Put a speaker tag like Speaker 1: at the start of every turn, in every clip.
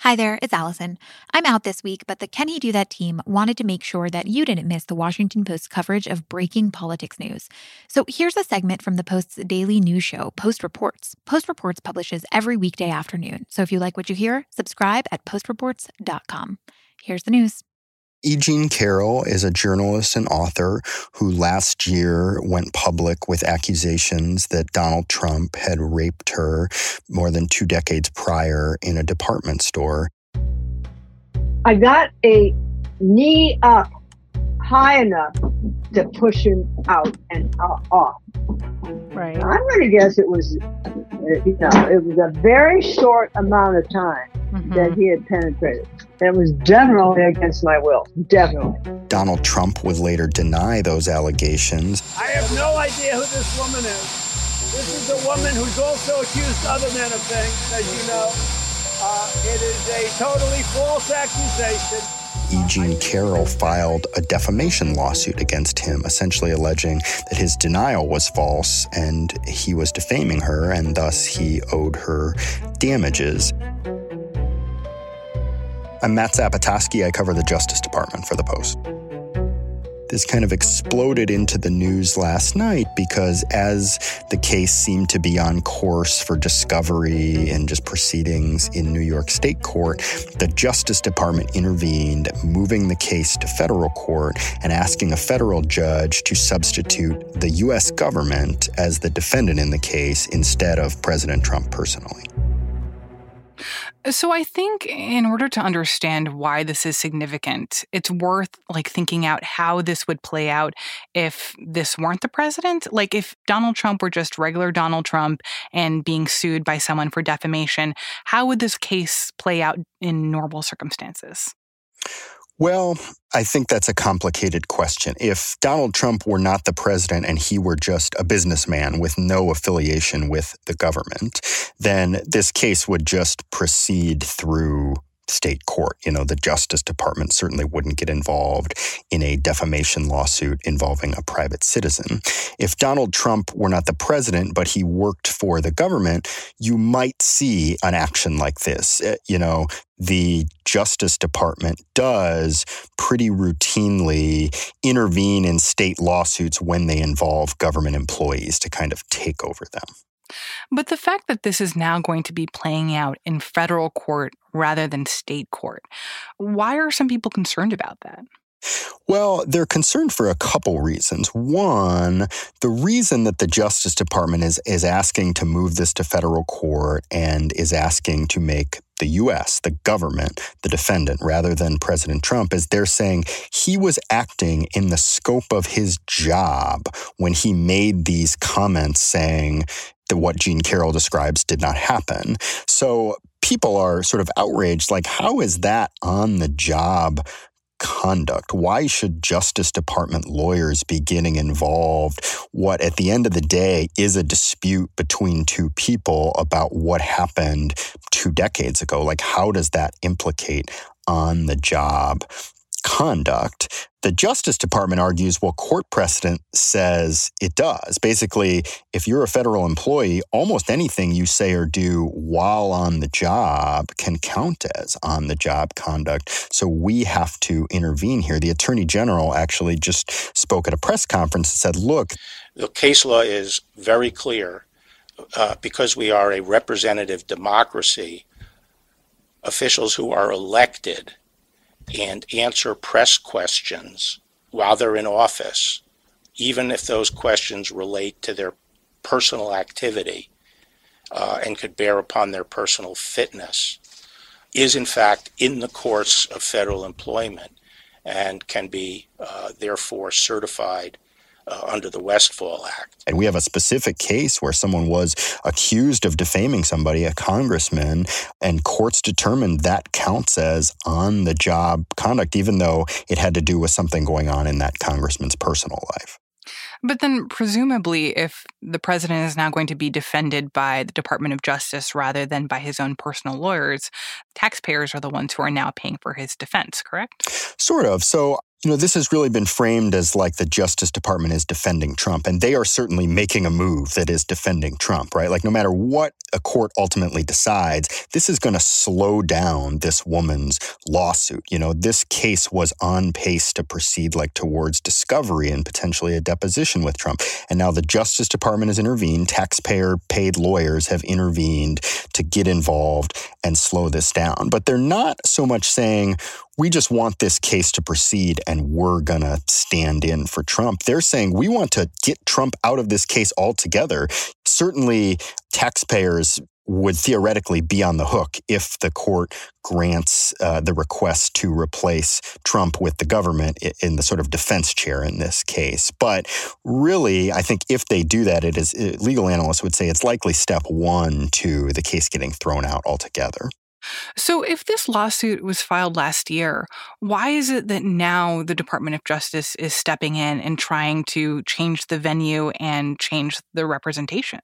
Speaker 1: Hi there, it's Allison. I'm out this week, but the Can He Do That team wanted to make sure that you didn't miss the Washington Post's coverage of breaking politics news. So here's a segment from the Post's daily news show, Post Reports. Post Reports publishes every weekday afternoon. So if you like what you hear, subscribe at postreports.com. Here's the news.
Speaker 2: E. Jean Carroll is a journalist and author who last year went public with accusations that Donald Trump had raped her more than two decades prior in a department store.
Speaker 3: I got a knee up high enough to push him out and off.
Speaker 4: Right.
Speaker 3: I'm going to guess it was, you know, it was a very short amount of time mm-hmm. that he had penetrated. It was definitely against my will. Definitely.
Speaker 2: Donald Trump would later deny those allegations.
Speaker 5: I have no idea who this woman is. This is a woman who's also accused other men of things, as you know. Uh, it is a totally false accusation.
Speaker 2: E. Jean Carroll filed a defamation lawsuit against him, essentially alleging that his denial was false and he was defaming her, and thus he owed her damages. I'm Matt Zapotosky. I cover the Justice Department for The Post. This kind of exploded into the news last night because as the case seemed to be on course for discovery and just proceedings in New York State Court, the Justice Department intervened, moving the case to federal court and asking a federal judge to substitute the U.S. government as the defendant in the case instead of President Trump personally.
Speaker 4: So I think in order to understand why this is significant, it's worth like thinking out how this would play out if this weren't the president. Like if Donald Trump were just regular Donald Trump and being sued by someone for defamation, how would this case play out in normal circumstances?
Speaker 2: Well, I think that's a complicated question. If Donald Trump were not the president and he were just a businessman with no affiliation with the government, then this case would just proceed through state court. You know, the Justice Department certainly wouldn't get involved in a defamation lawsuit involving a private citizen. If Donald Trump were not the president, but he worked for the government, you might see an action like this. Uh, you know, the Justice Department does pretty routinely intervene in state lawsuits when they involve government employees to kind of take over them.
Speaker 4: But the fact that this is now going to be playing out in federal court rather than state court, why are some people concerned about that?
Speaker 2: Well, they're concerned for a couple reasons. One, the reason that the Justice Department is, is asking to move this to federal court and is asking to make the US, the government, the defendant, rather than President Trump, is they're saying he was acting in the scope of his job when he made these comments saying that what Jean Carroll describes did not happen. So people are sort of outraged like, how is that on the job conduct? Why should Justice Department lawyers be getting involved? What, at the end of the day, is a dispute between two people about what happened two decades ago? Like, how does that implicate on the job conduct. The Justice Department argues, well, court precedent says it does. Basically, if you're a federal employee, almost anything you say or do while on the job can count as on the job conduct. So we have to intervene here. The Attorney General actually just spoke at a press conference and said, look,
Speaker 6: the case law is very clear. Uh, because we are a representative democracy, officials who are elected and answer press questions while they're in office, even if those questions relate to their personal activity uh, and could bear upon their personal fitness, is in fact in the course of federal employment and can be uh, therefore certified uh, under the Westfall Act.
Speaker 2: And we have a specific case where someone was accused of defaming somebody, a congressman, and courts determined that counts as on the job conduct, even though it had to do with something going on in that congressman's personal life.
Speaker 4: But then, presumably, if the president is now going to be defended by the Department of Justice rather than by his own personal lawyers, taxpayers are the ones who are now paying for his defense, correct?
Speaker 2: Sort of. So You know, this has really been framed as like the Justice Department is defending Trump, and they are certainly making a move that is defending Trump, right? Like, no matter what a court ultimately decides, this is going to slow down this woman's lawsuit. You know, this case was on pace to proceed like towards discovery and potentially a deposition with Trump. And now the Justice Department has intervened, taxpayer paid lawyers have intervened to get involved and slow this down. But they're not so much saying, we just want this case to proceed and we're going to stand in for Trump. They're saying we want to get Trump out of this case altogether. Certainly, taxpayers would theoretically be on the hook if the court grants uh, the request to replace Trump with the government in the sort of defense chair in this case. But really, I think if they do that, it is legal analysts would say it's likely step one to the case getting thrown out altogether.
Speaker 4: So, if this lawsuit was filed last year, why is it that now the Department of Justice is stepping in and trying to change the venue and change the representation?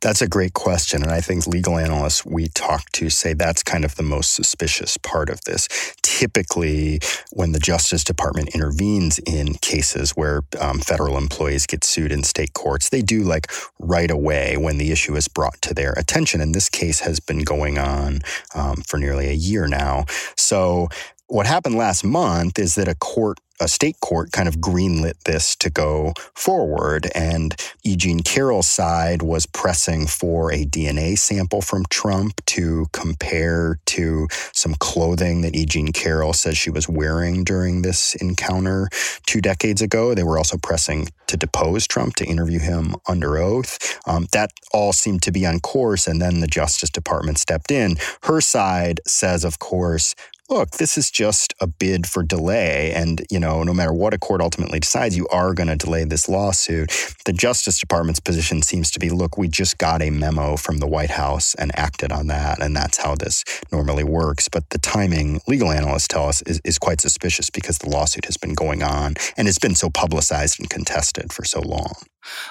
Speaker 2: That's a great question. And I think legal analysts we talk to say that's kind of the most suspicious part of this. Typically, when the Justice Department intervenes in cases where um, federal employees get sued in state courts, they do like right away when the issue is brought to their attention. And this case has been going on um, for nearly a year now. So, what happened last month is that a court a state court kind of greenlit this to go forward. And E. Jean Carroll's side was pressing for a DNA sample from Trump to compare to some clothing that E. Jean Carroll says she was wearing during this encounter two decades ago. They were also pressing to depose Trump, to interview him under oath. Um, that all seemed to be on course. And then the Justice Department stepped in. Her side says, of course, look, this is just a bid for delay. And, you know, no matter what a court ultimately decides, you are going to delay this lawsuit. The Justice Department's position seems to be look, we just got a memo from the White House and acted on that. And that's how this normally works. But the timing, legal analysts tell us, is, is quite suspicious because the lawsuit has been going on and it's been so publicized and contested for so long.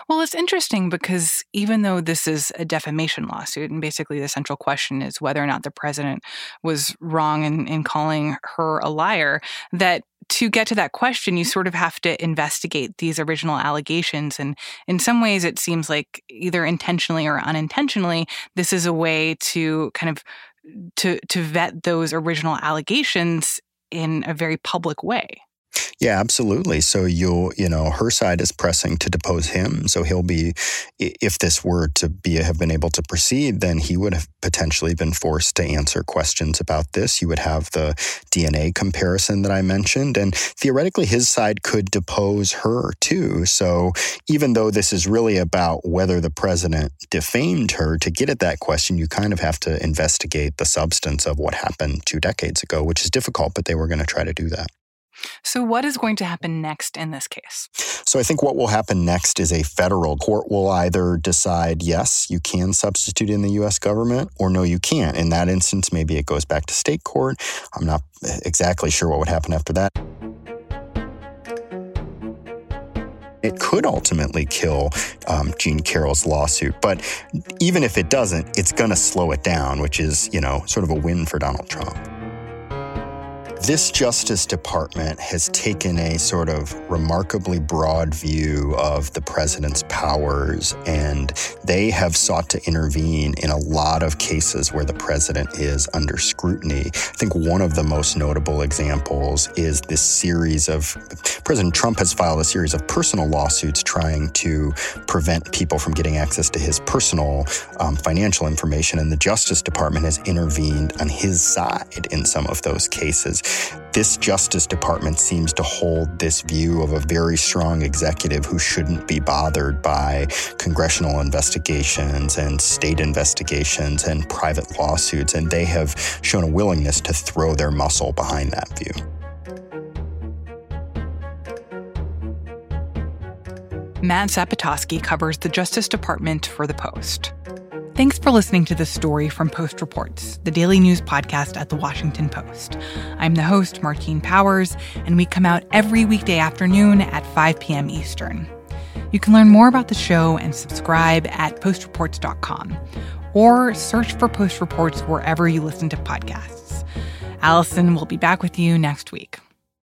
Speaker 4: Well, it's interesting because even though this is a defamation lawsuit, and basically the central question is whether or not the president was wrong in, in calling her a liar, that to get to that question, you sort of have to investigate these original allegations. And in some ways, it seems like either intentionally or unintentionally, this is a way to kind of to to vet those original allegations in a very public way.
Speaker 2: Yeah, absolutely. So you'll, you know, her side is pressing to depose him. So he'll be, if this were to be have been able to proceed, then he would have potentially been forced to answer questions about this. You would have the DNA comparison that I mentioned, and theoretically, his side could depose her too. So even though this is really about whether the president defamed her, to get at that question, you kind of have to investigate the substance of what happened two decades ago, which is difficult, but they were going to try to do that.
Speaker 4: So, what is going to happen next in this case?
Speaker 2: So, I think what will happen next is a federal court will either decide, yes, you can substitute in the U.S. government, or no, you can't. In that instance, maybe it goes back to state court. I'm not exactly sure what would happen after that. It could ultimately kill um, Jean Carroll's lawsuit, but even if it doesn't, it's going to slow it down, which is, you know, sort of a win for Donald Trump. This Justice Department has taken a sort of remarkably broad view of the president's powers, and they have sought to intervene in a lot of cases where the president is under scrutiny. I think one of the most notable examples is this series of President Trump has filed a series of personal lawsuits trying to prevent people from getting access to his personal um, financial information, and the Justice Department has intervened on his side in some of those cases. This Justice Department seems to hold this view of a very strong executive who shouldn't be bothered by congressional investigations and state investigations and private lawsuits, and they have shown a willingness to throw their muscle behind that view.
Speaker 4: Matt Zapotosky covers the Justice Department for The Post. Thanks for listening to this story from Post Reports, the daily news podcast at The Washington Post. I'm the host, Martine Powers, and we come out every weekday afternoon at 5 p.m. Eastern. You can learn more about the show and subscribe at postreports.com or search for Post Reports wherever you listen to podcasts. Allison will be back with you next week.